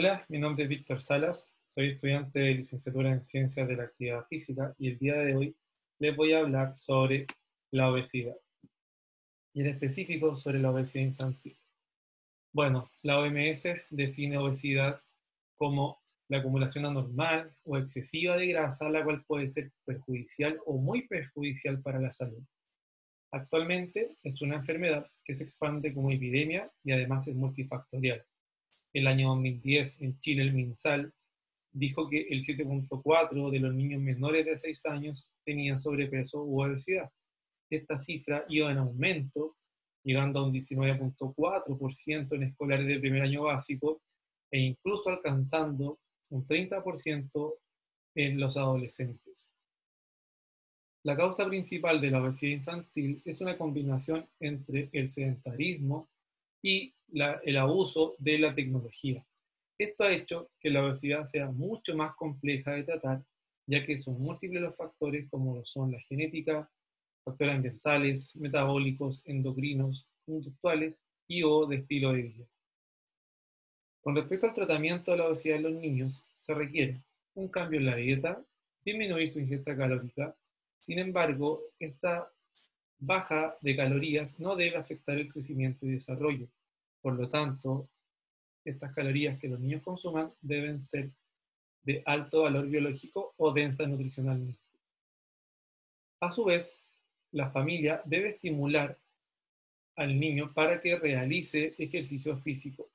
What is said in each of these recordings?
Hola, mi nombre es Víctor Salas, soy estudiante de licenciatura en Ciencias de la Actividad Física y el día de hoy les voy a hablar sobre la obesidad y en específico sobre la obesidad infantil. Bueno, la OMS define obesidad como la acumulación anormal o excesiva de grasa, la cual puede ser perjudicial o muy perjudicial para la salud. Actualmente es una enfermedad que se expande como epidemia y además es multifactorial el año 2010 en Chile, el MinSal, dijo que el 7.4 de los niños menores de 6 años tenían sobrepeso u obesidad. Esta cifra iba en aumento, llegando a un 19.4% en escolares de primer año básico e incluso alcanzando un 30% en los adolescentes. La causa principal de la obesidad infantil es una combinación entre el sedentarismo y el abuso de la tecnología. Esto ha hecho que la obesidad sea mucho más compleja de tratar, ya que son múltiples los factores como lo son la genética, factores ambientales, metabólicos, endocrinos, conductuales y o de estilo de vida. Con respecto al tratamiento de la obesidad en los niños, se requiere un cambio en la dieta, disminuir su ingesta calórica. Sin embargo, esta baja de calorías no debe afectar el crecimiento y desarrollo. Por lo tanto, estas calorías que los niños consuman deben ser de alto valor biológico o densas nutricionalmente. A su vez, la familia debe estimular al niño para que realice ejercicio físico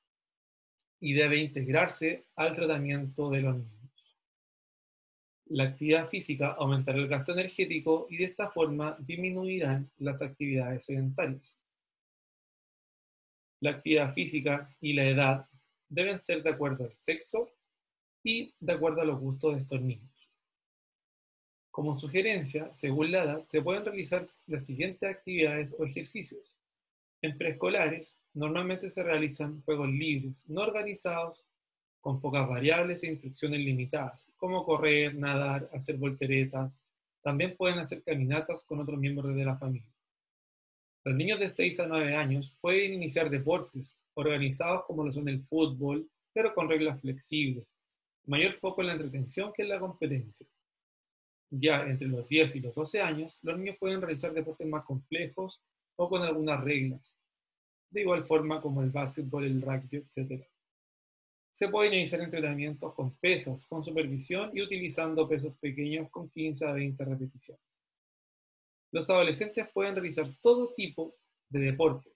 y debe integrarse al tratamiento de los niños. La actividad física aumentará el gasto energético y de esta forma disminuirán las actividades sedentarias. La actividad física y la edad deben ser de acuerdo al sexo y de acuerdo a los gustos de estos niños. Como sugerencia, según la edad, se pueden realizar las siguientes actividades o ejercicios. En preescolares, normalmente se realizan juegos libres, no organizados con pocas variables e instrucciones limitadas, como correr, nadar, hacer volteretas. También pueden hacer caminatas con otros miembros de la familia. Los niños de 6 a 9 años pueden iniciar deportes organizados como lo son el fútbol, pero con reglas flexibles. Mayor foco en la entretención que en la competencia. Ya entre los 10 y los 12 años, los niños pueden realizar deportes más complejos o con algunas reglas, de igual forma como el básquetbol, el rugby, etc se pueden iniciar entrenamientos con pesas, con supervisión y utilizando pesos pequeños con 15 a 20 repeticiones. Los adolescentes pueden realizar todo tipo de deportes.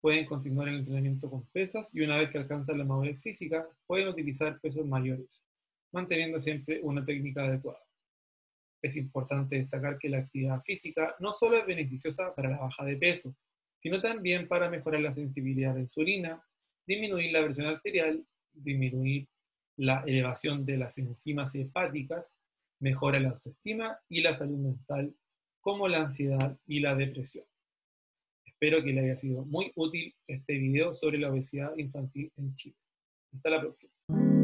Pueden continuar el entrenamiento con pesas y una vez que alcanzan la madurez física, pueden utilizar pesos mayores, manteniendo siempre una técnica adecuada. Es importante destacar que la actividad física no solo es beneficiosa para la baja de peso, sino también para mejorar la sensibilidad de insulina, disminuir la presión arterial disminuir la elevación de las enzimas hepáticas, mejora la autoestima y la salud mental, como la ansiedad y la depresión. Espero que le haya sido muy útil este video sobre la obesidad infantil en Chile. Hasta la próxima.